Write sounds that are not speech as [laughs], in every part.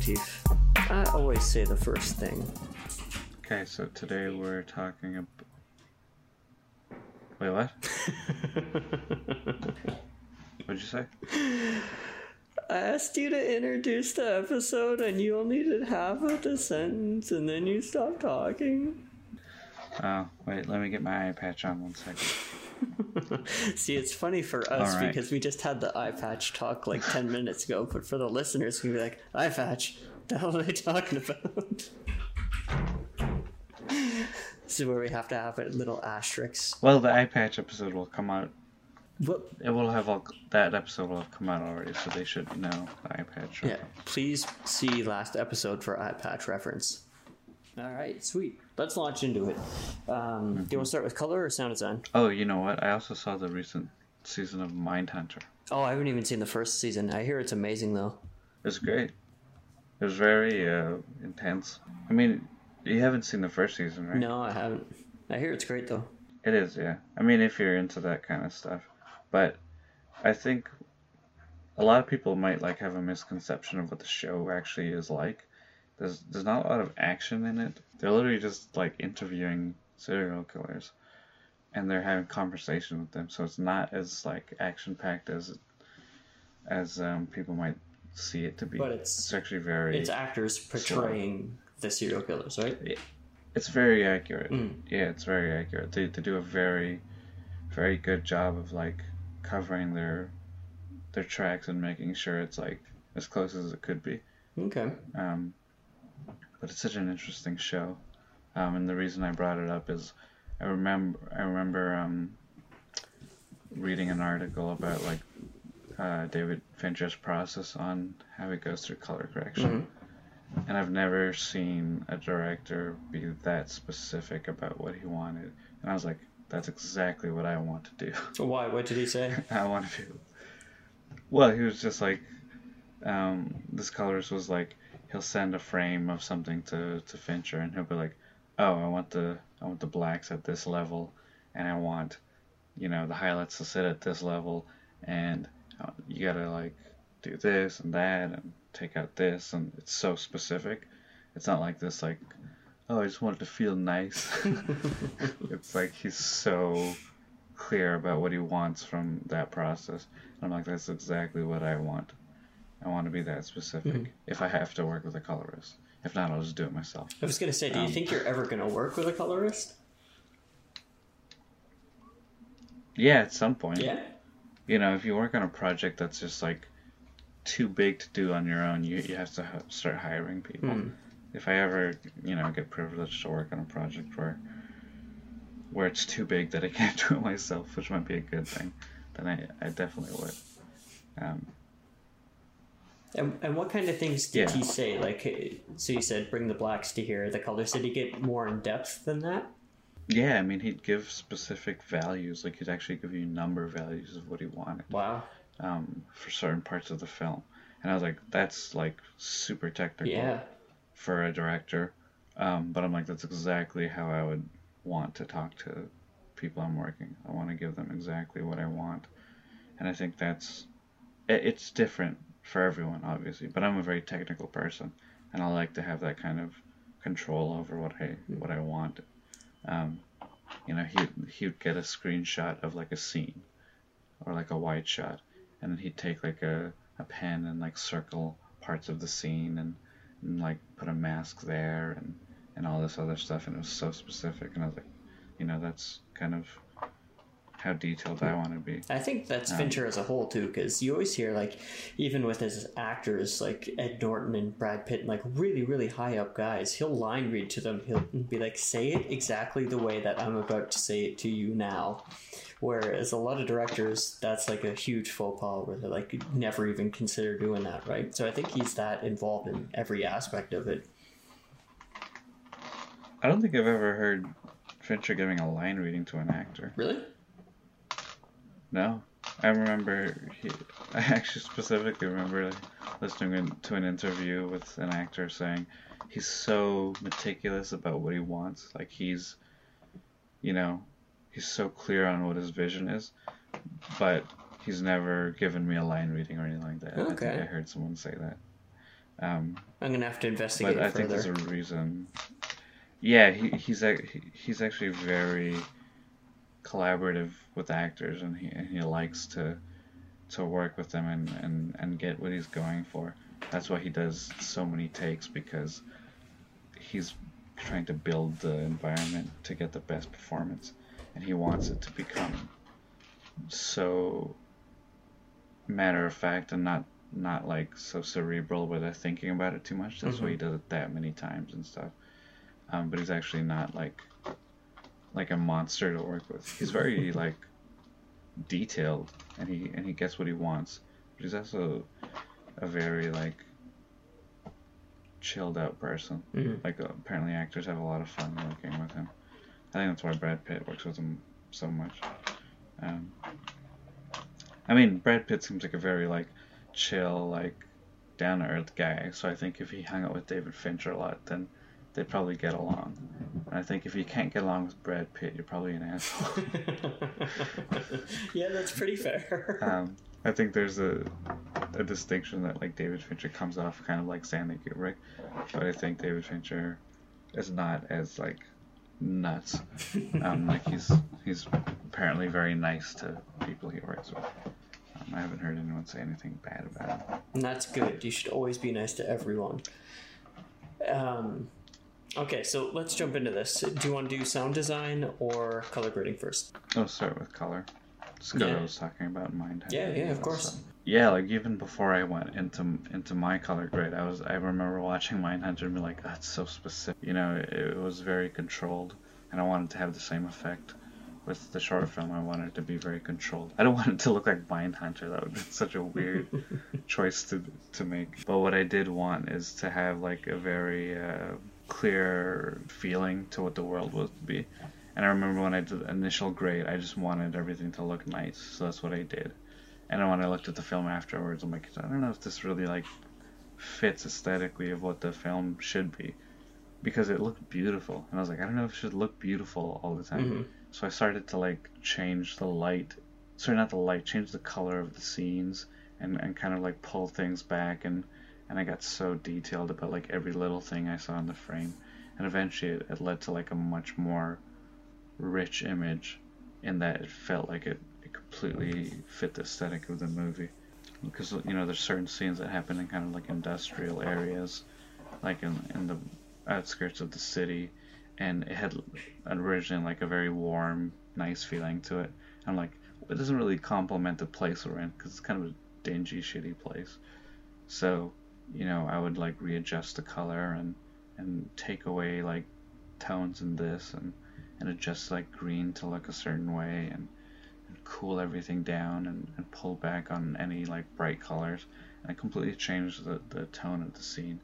motif. I always say the first thing. Okay, so today we're talking about. Wait, what? [laughs] What'd you say? I asked you to introduce the episode and you only did half of the sentence and then you stopped talking. Oh, wait, let me get my eye patch on one second. See, it's funny for us right. because we just had the eye patch talk like 10 minutes ago, but for the listeners, we'd be like, eye patch, the hell are they talking about? this is where we have to have a little asterisk. Well, the eye patch episode will come out. What? It will have all. That episode will have come out already, so they should know the eye patch. Yeah, please see last episode for eye patch reference. All right, sweet. Let's launch into it. Um, Do you want to start with color or sound design? Oh, you know what? I also saw the recent season of Mindhunter. Oh, I haven't even seen the first season. I hear it's amazing though. It was great. It was very uh, intense. I mean, you haven't seen the first season, right? No, I haven't. I hear it's great though. It is, yeah. I mean, if you're into that kind of stuff, but I think a lot of people might like have a misconception of what the show actually is like. There's there's not a lot of action in it. They're literally just like interviewing serial killers, and they're having conversation with them. So it's not as like action packed as as um, people might see it to be. But it's- it's actually very It's actors portraying the serial killers, right? it's very accurate. Mm. Yeah, it's very accurate. They, they do a very, very good job of like covering their their tracks and making sure it's like as close as it could be. Okay. Um, but it's such an interesting show, um, and the reason I brought it up is I remember I remember um, reading an article about like uh, David Fincher's process on how he goes through color correction. And I've never seen a director be that specific about what he wanted. And I was like, that's exactly what I want to do. So why? What did he say? [laughs] I want to do. Well, he was just like, um, this colorist was like, he'll send a frame of something to, to Fincher, and he'll be like, oh, I want the I want the blacks at this level, and I want, you know, the highlights to sit at this level, and uh, you gotta like do this and that, and take out this, and it's so specific. It's not like this like, oh, I just want it to feel nice. [laughs] it's like he's so clear about what he wants from that process. And I'm like, that's exactly what I want. I want to be that specific. If I have to work with a colorist, if not, I'll just do it myself. I was gonna say, do you Um, think you're ever gonna work with a colorist? Yeah, at some point. Yeah. You know, if you work on a project that's just like too big to do on your own, you you have to h- start hiring people. Hmm. If I ever, you know, get privileged to work on a project where where it's too big that I can't [laughs] do it myself, which might be a good thing, then I, I definitely would. Um, And, and what kind of things did Yeah. he say? Like, eh, so you said bring the blacks to here, the colors. Did he get more in depth than that? Yeah, I mean, he'd give specific values. Like, he'd actually give you number values of what he wanted Wow. um, for certain parts of the film. And I was like, that's like super technical Yeah. for a director. Um, but I'm like, that's exactly how I would want to talk to people I'm working. I want to give them exactly what I want. And I think that's, it, it's different for everyone, obviously. But I'm a very technical person. And I like to have that kind of control over what I what I want. Um, you know, he he would get a screenshot of like a scene, or like a wide shot, and then he'd take like a, a pen and like circle parts of the scene and, and like put a mask there and and all this other stuff, and it was so specific, and I was like, you know, that's kind of how detailed I want to be. I think that's Um, Fincher as a whole too, because you always hear like, even with his actors like Ed Norton and Brad Pitt, and, like really really high up guys, he'll line read to them. He'll be like, "Say it exactly the way that I'm about to say it to you now." Whereas a lot of directors, that's like a huge faux pas where they're like, never even consider doing that, right? So I think he's that involved in every aspect of it. I don't think I've ever heard Fincher giving a line reading to an actor. Really? No, I remember. He, [laughs] I actually specifically remember listening to an interview with an actor saying he's so meticulous about what he wants. Like he's, you know, he's so clear on what his vision is, but he's never given me a line reading or anything like that. I think Okay. I heard someone say that. Um, I'm gonna have to investigate but I think there's a reason. Yeah, he, he's he's actually very collaborative with actors, and he and he likes to to work with them and, and, and get what he's going for. That's why he does so many takes because he's trying to build the environment to get the best performance, and he wants it to become so matter of fact and not not like so cerebral where they're thinking about it too much. That's why he does it that many times and stuff. Um, but he's actually not like like a monster to work with. He's very [laughs] like detailed and he and he gets what he wants. But he's also a very like chilled out person. Mhm. Like apparently actors have a lot of fun working with him. I think that's why Brad Pitt works with him so much. Um, I mean, Brad Pitt seems like a very like chill, like down to earth guy. So I think if he hung out with David Fincher a lot, then they'd probably get along. And I think if you can't get along with Brad Pitt, you're probably an asshole. [laughs] yeah, that's pretty fair. [laughs] um, I think there's a a distinction that like David Fincher comes off kind of like Stanley Kubrick, but I think David Fincher is not as like nuts. Um, [laughs] like he's he's apparently very nice to people he works with. Um, I haven't heard anyone say anything bad about him. and that's good. You should always be nice to everyone. Um, okay, so let's jump into this. Do you want to do sound design or color grading first? I'll start with color. Just 'cause Yeah. I was talking about Mindhunter. Yeah, yeah, of course. Yeah, like even before I went into into my color grade, I was I remember watching [laughs] Mindhunter and be like, that's so specific. You know, it, it was very controlled, and I wanted to have the same effect with the short film. I wanted it to be very controlled. I don't [laughs] want it to look like Mindhunter. That would be such a weird [laughs] choice to to make. But what I did want is to have like a very uh, clear feeling to what the world was to be. And I remember when I did the initial grade, I just wanted everything to look nice, so that's what I did. And then when I looked at the film afterwards, I'm like, I don't know if this really like fits aesthetically of what the film should be, because it looked beautiful, and I was like, I don't know if it should look beautiful all the time. Mhm. So I started to like change the light, sorry, not the light, change the color of the scenes, and and kind of like pull things back, and and I got so detailed about like every little thing I saw in the frame, and eventually it, it led to like a much more rich image in that it felt like it, it completely fit the aesthetic of the movie. Because you know there's certain scenes that happen in kind of like industrial areas like in, in the outskirts of the city. And it had originally like a very warm nice feeling to it. I'm like it doesn't really complement the place we're in because it's kind of a dingy shitty place. So you know i would like readjust the color and and take away like tones in this and and adjust like green to look a certain way and, and cool everything down and, and pull back on any like bright colors and I completely changed the, the tone of the scene.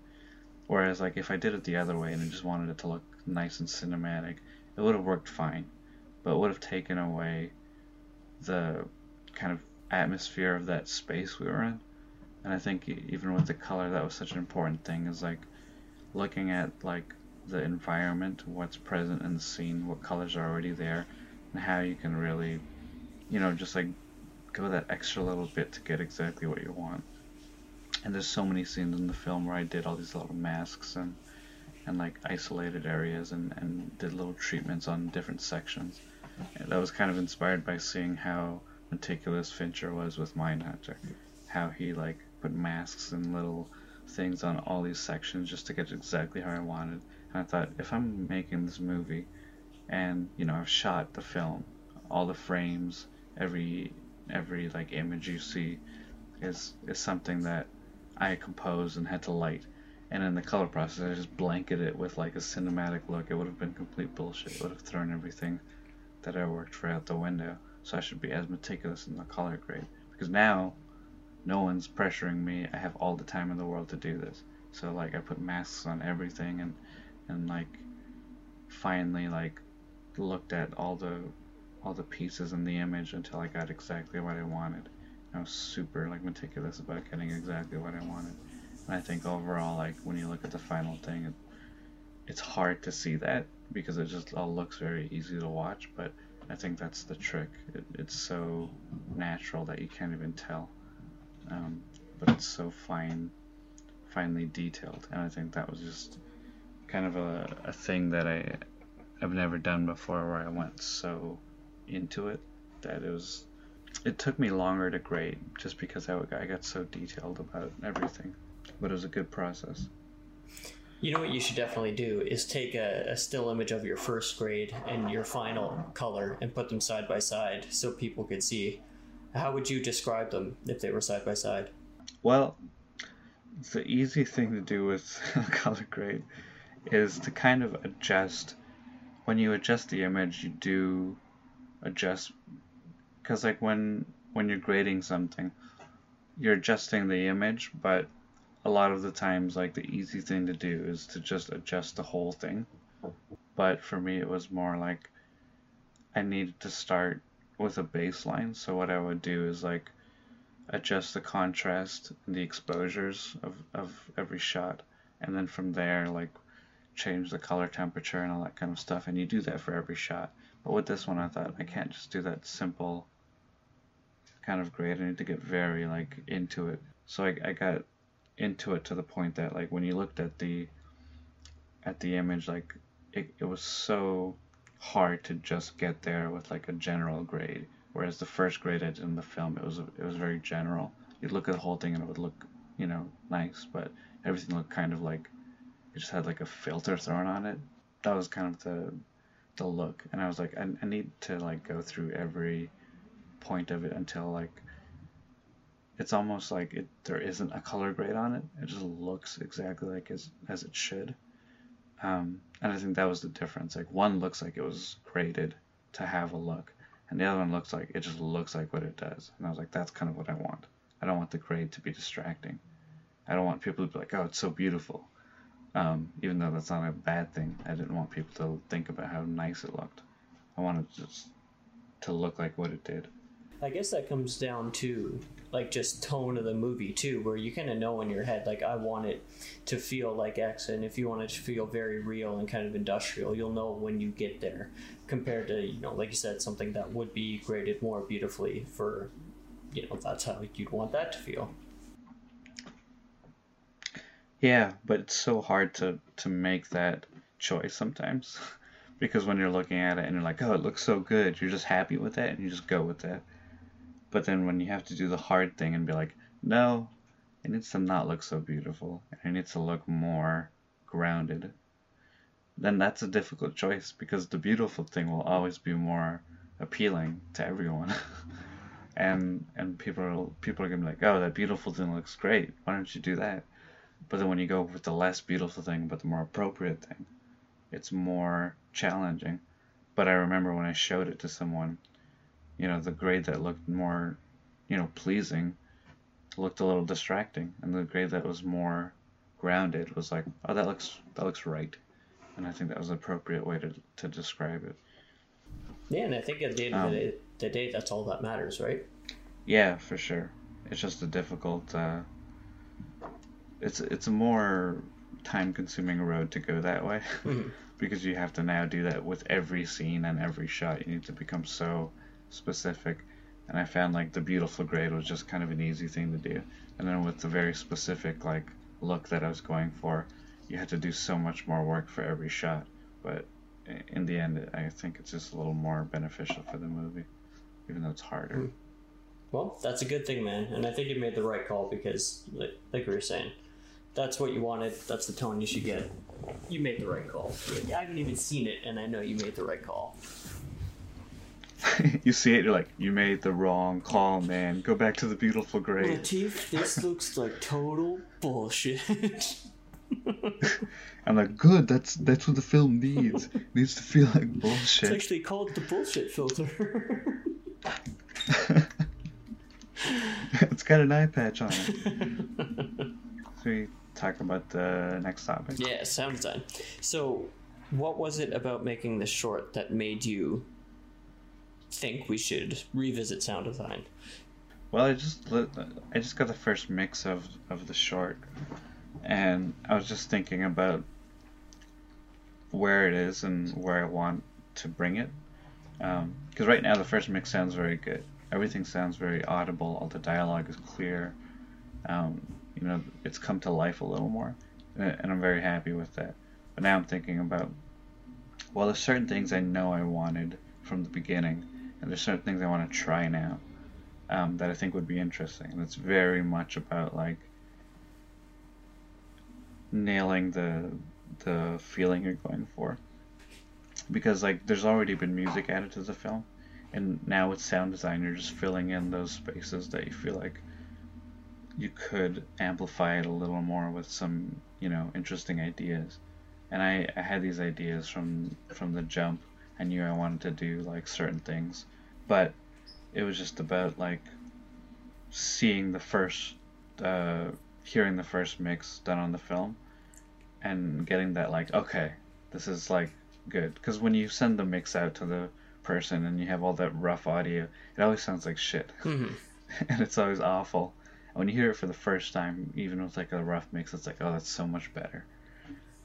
Whereas like if I did it the other way and I just wanted it to look nice and cinematic, it would have worked fine. But it would have taken away the kind of atmosphere of that space we were in. And I think even with the color that was such an important thing is like looking at like the environment, what's present in the scene, what colors are already there, and how you can really, you know, just like go that extra little bit to get exactly what you want. And there's so many scenes in the film where I did all these little masks and and like isolated areas and, and did little treatments on different sections. And that was kind of inspired by seeing how meticulous Fincher was with Mindhunter. How he like put masks and little things on all these sections just to get exactly how I wanted. And I thought, if I'm making this movie, and you know, I've shot the film, all the frames, every every like image you see, is is something that I composed and had to light. And in the color process, I just blanketed it with like a cinematic look. It would have been complete bullshit. It would have thrown everything that I worked for out the window. So I should be as meticulous in the color grade because now no one's pressuring me. I have all the time in the world to do this. So like I put masks on everything and and like finally like looked at all the all the pieces in the image until I got exactly what I wanted. I was super like meticulous about getting exactly what I wanted. And I think overall like when you look at the final thing it, it's hard to see that because it just all looks very easy to watch, but I think that's the trick. It, it's so natural that you can't even tell. Um, but it's so fine finely detailed, and I think that was just kind of a, a thing that I I've never done before, where I went so into it that it was it took me longer to grade just because I, I got so detailed about everything, but it was a good process. You know what you should definitely do is take a, a, still image of your first grade and your final color and put them side by side so people could see. How would you describe them if they were side by side? Well, the easy thing to do with [laughs] color grade is to kind of adjust. When you adjust the image, you do adjust because like when when you're grading something, you're adjusting the image, but a lot of the times like the easy thing to do is to just adjust the whole thing. But for me it was more like I needed to start with a baseline. So what I would do is like adjust the contrast and the exposures of, of every shot and then from there like change the color temperature and all that kind of stuff. And you do that for every shot. But with this one I thought I can't just do that simple kind of grade I need to get very like into it. So I, I got into it to the point that like when you looked at the at the image like it, it was so hard to just get there with like a general grade whereas the first grade I did in the film it was it was very general you'd look at the whole thing and it would look you know nice but everything looked kind of like it just had like a filter thrown on it that was kind of the the look and I was like I, I need to like go through every point of it until like it's almost like it there isn't a color grade on it. It just looks exactly like as as it should. Um, and I think that was the difference. Like one looks like it was graded to have a look, and the other one looks like it just looks like what it does. And I was like, that's kind of what I want. I don't want the grade to be distracting. I don't want people to be like, oh, it's so beautiful. Um, even though that's not a bad thing, I didn't want people to think about how nice it looked. I wanted it just to look like what it did. I guess that comes down to like just tone of the movie too, where you kind of know in your head like I want it to feel like X, and if you want it to feel very real and kind of industrial, you'll know when you get there. Compared to you know, like you said, something that would be graded more beautifully for, you know, that's how you'd want that to feel. Yeah, but it's so hard to to make that choice sometimes. [laughs] because when you're looking at it and you're like, oh, it looks so good, you're just happy with it and you just go with it. But then when you have to do the hard thing and be like, no, it needs to not look so beautiful, and it needs to look more grounded, then that's a difficult choice because the beautiful thing will always be more appealing to everyone. [laughs] and and people people are gonna be like, oh, that beautiful thing looks great. Why don't you do that? But then when you go with the less beautiful thing, but the more appropriate thing, it's more challenging. But I remember when I showed it to someone, you know, the grade that looked more, you know, pleasing looked a little distracting, and the grade that was more grounded was like, oh, that looks that looks right, and I think that was the appropriate way to to describe it. Yeah, and I think at the end um, of the day, the day, that's all that matters, right? Yeah, for sure. It's just a difficult. Uh, it's it's a more time-consuming road to go that way, mm-hmm. [laughs] because you have to now do that with every scene and every shot. You need to become so specific. And I found like the beautiful grade was just kind of an easy thing to do. And then with the very specific like look that I was going for, you had to do so much more work for every shot. But in the end, I think it's just a little more beneficial for the movie, even though it's harder. Hmm. Well, that's a good thing, man. And I think you made the right call because, like, like we were saying, that's what you wanted. That's the tone you should get. You made the right call. Yeah, I haven't even seen it, and I know you made the right call. [laughs] you see it, you're like, you made the wrong call, man. Go back to the beautiful gray. Chief, this [laughs] looks like total bullshit. [laughs] I'm like, good. That's that's what the film needs. It needs to feel like bullshit. It's actually called the bullshit filter. it's got an eye patch on it. so we talk about the next topic. Yeah, sound design. So, what was it about making this short that made you think we should revisit sound design? Well, I just I just got the first mix of of the short, and I was just thinking about where it is and where I want to bring it. Because um, right now the first mix sounds very good. Everything sounds very audible. All the dialogue is clear. um, you know, it's come to life a little more, and I'm very happy with that. But now I'm thinking about, well, there's certain things I know I wanted from the beginning, and there's certain things I want to try now um, that I think would be interesting. And it's very much about like nailing the the feeling you're going for, because like there's already been music added to the film, and now with sound design you're just filling in those spaces that you feel like you could amplify it a little more with some you know interesting ideas and I, I had these ideas from from the jump i knew i wanted to do like certain things. But it was just about like seeing the first uh, hearing the first mix done on the film and getting that like okay this is like good. Because when you send the mix out to the person and you have all that rough audio it always sounds like shit. [laughs] Mhm. and it's always awful. And when you hear it for the first time even with like a rough mix it's like oh that's so much better.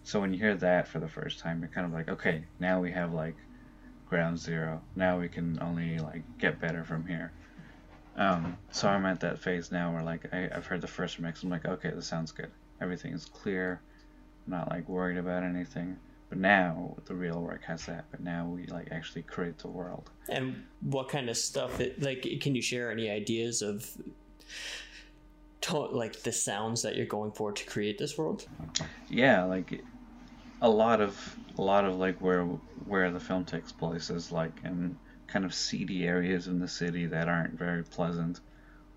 So when you hear that for the first time you're kind of like okay now we have like ground zero. Now we can only like get better from here. Um, so i'm at that phase now where like I, i've heard the first mix. I'm like okay this sounds good. Everything is clear. I'm not like worried about anything. But now the real work has to happen. Now we like actually create the world. And what kind of stuff? It, like, can you share any ideas of to, like the sounds that you're going for to create this world? yeah like a lot of a lot of like where where the film takes place is like in kind of seedy areas in the city that aren't very pleasant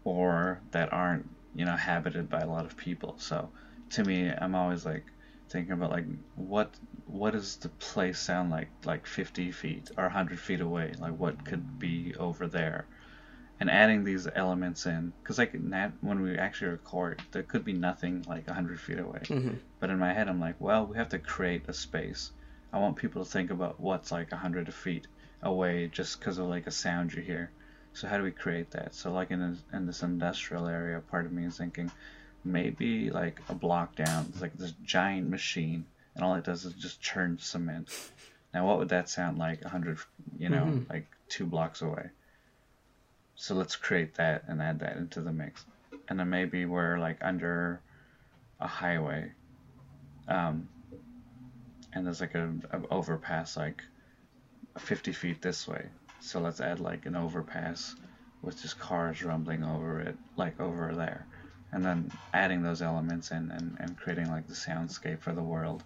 or that aren't you know habited by a lot of people. So to me i'm always like thinking about like what what does the place sound like like 50 feet or 100 feet away? Like what could be over there and adding these elements in because like nat- when we actually record there could be nothing like 100 feet away. Mhm. but in my head i'm like well we have to create a space. I want people to think about what's like 100 feet away just because of like a sound you hear. So how do we create that? So like in this, in this industrial area part of me is thinking maybe like a block down it's like this giant machine and all it does is just churn cement. Now what would that sound like 100 you know Mhm. like two blocks away so let's create that and add that into the mix. And then maybe we're like under a highway um, and there's like a, a overpass like 50 feet this way. So let's add like an overpass with just cars rumbling over it like over there. And then adding those elements in and, and creating like the soundscape for the world.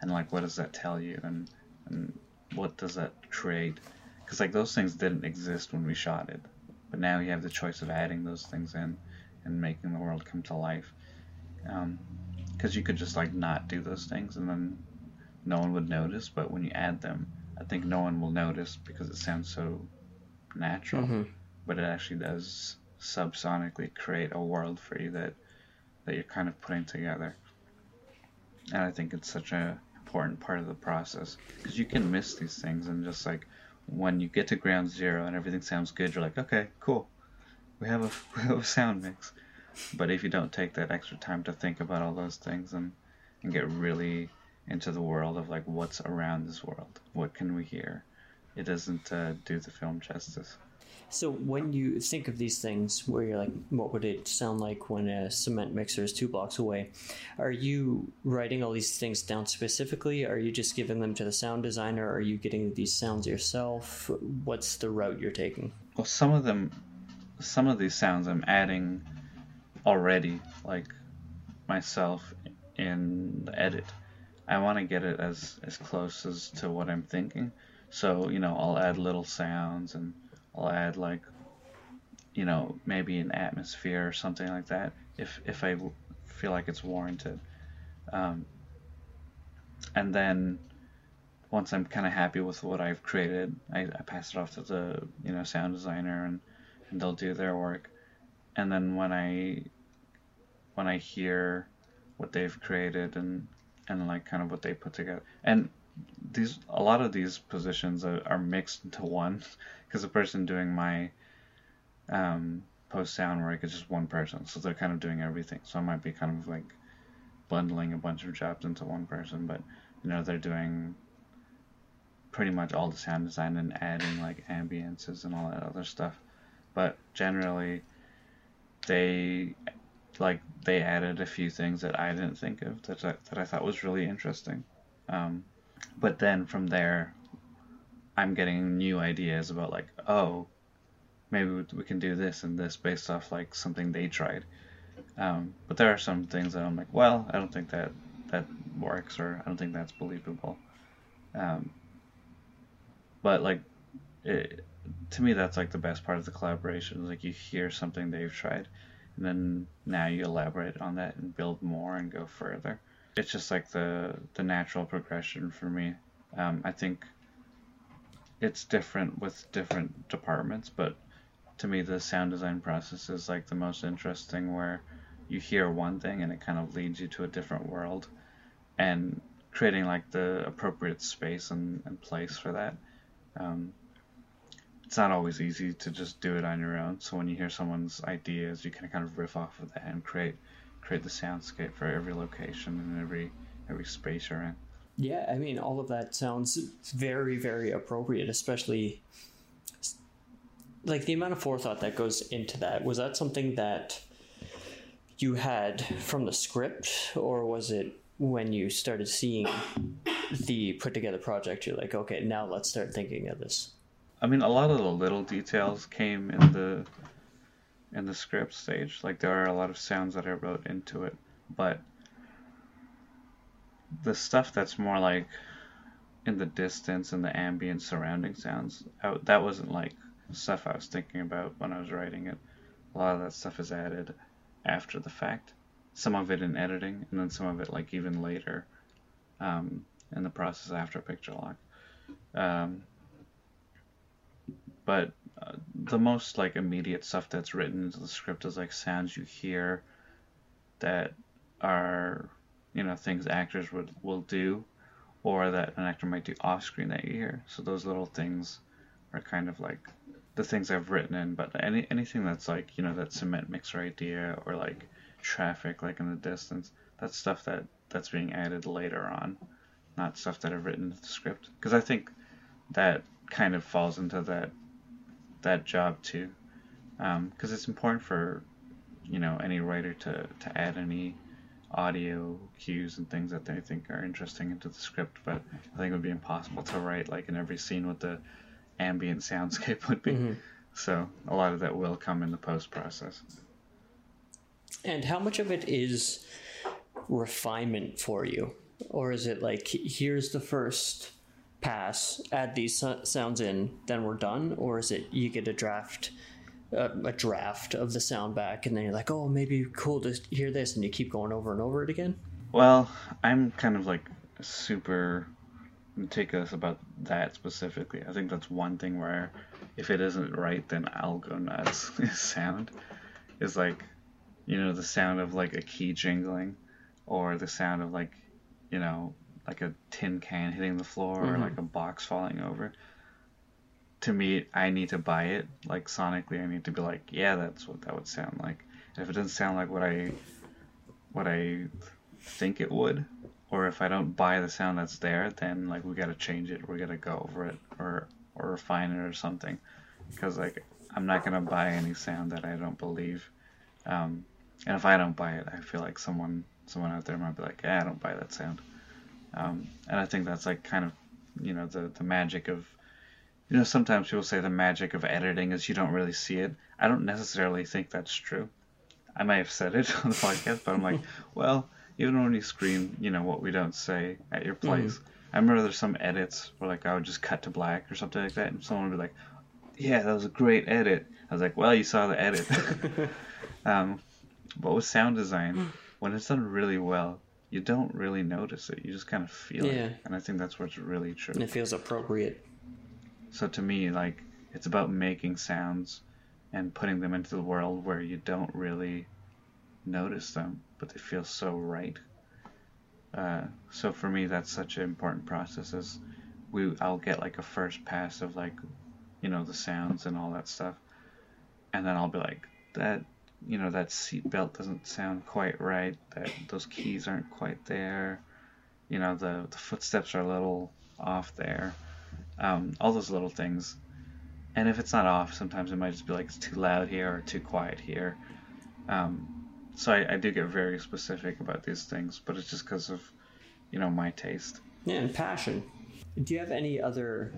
And like what does that tell you? And, and what does that create? Because like those things didn't exist when we shot it but now you have the choice of adding those things in and making the world come to life. Because you could just like not do those things and then no one would notice. But when you add them i think no one will notice because it sounds so natural. Mhm. but it actually does subsonically create a world for you that that you're kind of putting together. And i think it's such a important part of the process because you can miss these things and just like when you get to ground zero and everything sounds good you're like okay cool. We have a, [laughs] we have a sound mix. But if you don't take that extra time to think about all those things and and get really into the world of like what's around this world what can we hear it doesn't uh, do the film justice So when you think of these things, where you're like, what would it sound like when a cement mixer is two blocks away? Are you writing all these things down specifically? Are you just giving them to the sound designer? Are you getting these sounds yourself? What's the route you're taking? well some of them some of these sounds i'm adding already like myself in the edit i want to get it as as close as to what i'm thinking so you know i'll add little sounds and i'll add like you know maybe an atmosphere or something like that if if I feel like it's warranted. Um, and then once i'm kind of happy with what i've created I, I pass it off to the you know sound designer and and they'll do their work. And then when i when i hear what they've created and and like kind of what they put together and these a lot of these positions are, are mixed into one. [laughs] Because the person doing my um, post sound work is just one person so they're kind of doing everything. So i might be kind of like bundling a bunch of jobs into one person but you know they're doing pretty much all the sound design and adding like ambiences and all that other stuff. But generally they like they added a few things that I didn't think of that I, that I thought was really interesting. Um, but then from there, I'm getting new ideas about like, oh, maybe we can do this and this based off like something they tried. Um, but there are some things that I'm like, well, I don't think that that works, or I don't think that's believable. Um, but like, it, to me, that's like the best part of the collaboration. Like you hear something they've tried, and then now you elaborate on that and build more and go further. It's just like the the natural progression for me. Um, I think it's different with different departments, but to me, the sound design process is like the most interesting, where you hear one thing and it kind of leads you to a different world, and creating like the appropriate space and, and place for that. Um, it's not always easy to just do it on your own. So when you hear someone's ideas, you can kind of riff off of that and create create the soundscape for every location and every every space you're in. Yeah, I mean, all of that sounds very, very appropriate, especially like the amount of forethought that goes into that. Was that something that you had from the script, or was it when you started seeing the put together project? You're like, okay, now let's start thinking of this. I mean, a lot of the little details came in the in the script stage. Like there are a lot of sounds that I wrote into it, but the stuff that's more like in the distance and the ambient surrounding sounds, I, that wasn't like stuff I was thinking about when I was writing it. A lot of that stuff is added after the fact. Some of it in editing, and then some of it like even later um, in the process after picture lock. Um, but the most like immediate stuff that's written into the script is like sounds you hear that are you know things actors would will do or that an actor might do off screen that you hear. So those little things are kind of like the things I've written in. But any anything that's like you know that cement mixer idea or like traffic like in the distance that's stuff that that's being added later on not stuff that I've written into the script. Because I think that kind of falls into that that job too, because um, it's important for you know any writer to to add any audio cues and things that they think are interesting into the script. But I think it would be impossible to write like in every scene what the ambient soundscape [laughs] would be. Mm-hmm. So a lot of that will come in the post process. And how much of it is refinement for you? Or is it like, here's the first pass, add these sounds in, then we're done? Or is it you get a draft, uh, a draft of the sound back, and then you're like, oh, maybe cool to hear this, and you keep going over and over it again? Well, I'm kind of like super meticulous about that specifically. I think that's one thing where if it isn't right, then I'll go nuts. [laughs] sound is like, you know, the sound of like a key jingling, or the sound of like, you know, like a tin can hitting the floor mm-hmm. or like a box falling over. To me, I need to buy it. Like sonically, I need to be like, yeah, that's what that would sound like. And if it doesn't sound like what I what I think it would, or if I don't buy the sound that's there, then like we gotta change it. We gotta go over it or or refine it or something. Because like I'm not gonna buy any sound that I don't believe. Um, and if I don't buy it, I feel like someone someone out there might be like, yeah, I don't buy that sound. Um, and I think that's like kind of, you know, the, the magic of, you know, sometimes people say the magic of editing is you don't really see it. I don't necessarily think that's true. I may have said it [laughs] on the podcast, but I'm like, [laughs] well, even when you screen, you know, what we don't say at your place. Mm. I remember there's some edits where like I would just cut to black or something like that, and someone would be like, "Yeah, that was a great edit." I was like, "Well, you saw the edit." [laughs] um, but with sound design, when it's done really well, you don't really notice it. You just kind of feel yeah. it. And I think that's what's really true. And it feels appropriate. So to me, like, it's about making sounds and putting them into the world where you don't really notice them, but they feel so right. Uh, so for me, that's such an important process. Is we I'll get like a first pass of like, you know, the sounds and all that stuff, and then I'll be like, that you know that seat belt doesn't sound quite right that those keys aren't quite there you know the, the footsteps are a little off there um, all those little things and if it's not off sometimes it might just be like it's too loud here or too quiet here um, so I, I do get very specific about these things, but it's just because of, you know, my taste. Yeah, and passion. Do you have any other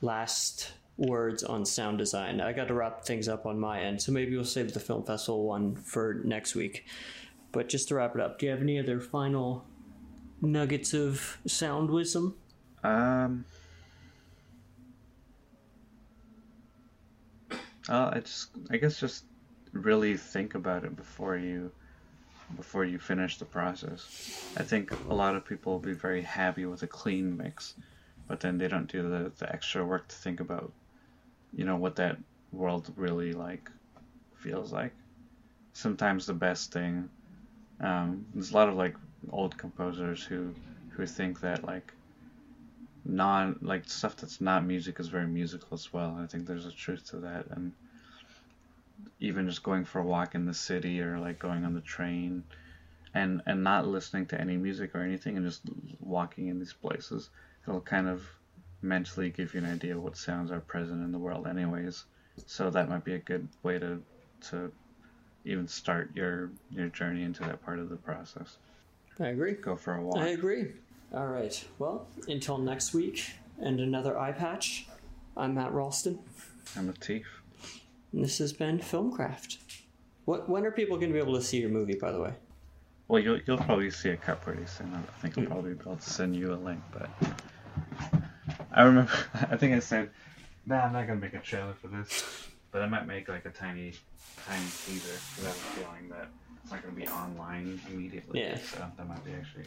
last words on sound design? I got to wrap things up on my end, so maybe we'll save the film festival one for next week. But just to wrap it up, do you have any other final nuggets of sound wisdom? Um. Uh, I just, I guess, just really think about it before you, before you finish the process. I think a lot of people will be very happy with a clean mix, but then they don't do the the extra work to think about, you know, what that world really like, feels like. Sometimes the best thing, um, there's a lot of like old composers who, who think that like non like stuff that's not music is very musical as well. I think there's a truth to that, and even just going for a walk in the city or like going on the train, and and not listening to any music or anything, and just walking in these places, it'll kind of mentally give you an idea of what sounds are present in the world, anyways. So that might be a good way to to even start your your journey into that part of the process. I agree. Go for a walk. I agree. All right. Well, until next week and another eye patch, I'm Matt Ralston, I'm a thief. and this has been Filmcraft. What, when are people going to be able to see your movie, by the way? Well, you'll you'll probably see a cut pretty soon. I think I'll hmm. probably be able to send you a link, but I remember. [laughs] I think I said, "Nah, I'm not gonna make a trailer for this, but I might make like a tiny, tiny teaser because I have a feeling that it's not gonna be online immediately. Yeah. So that might be actually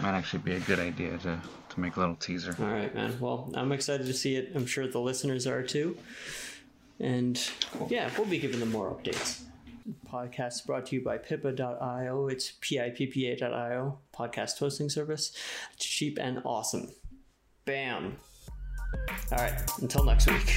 might actually be a good idea to to make a little teaser. All right, man. Well, I'm excited to see it. I'm sure the listeners are too. And yeah, we'll be giving them more updates. Podcast brought to you by Pippa.io. It's P-I-P-P-A.io, podcast hosting service. It's cheap and awesome. Bam. All right, until next week.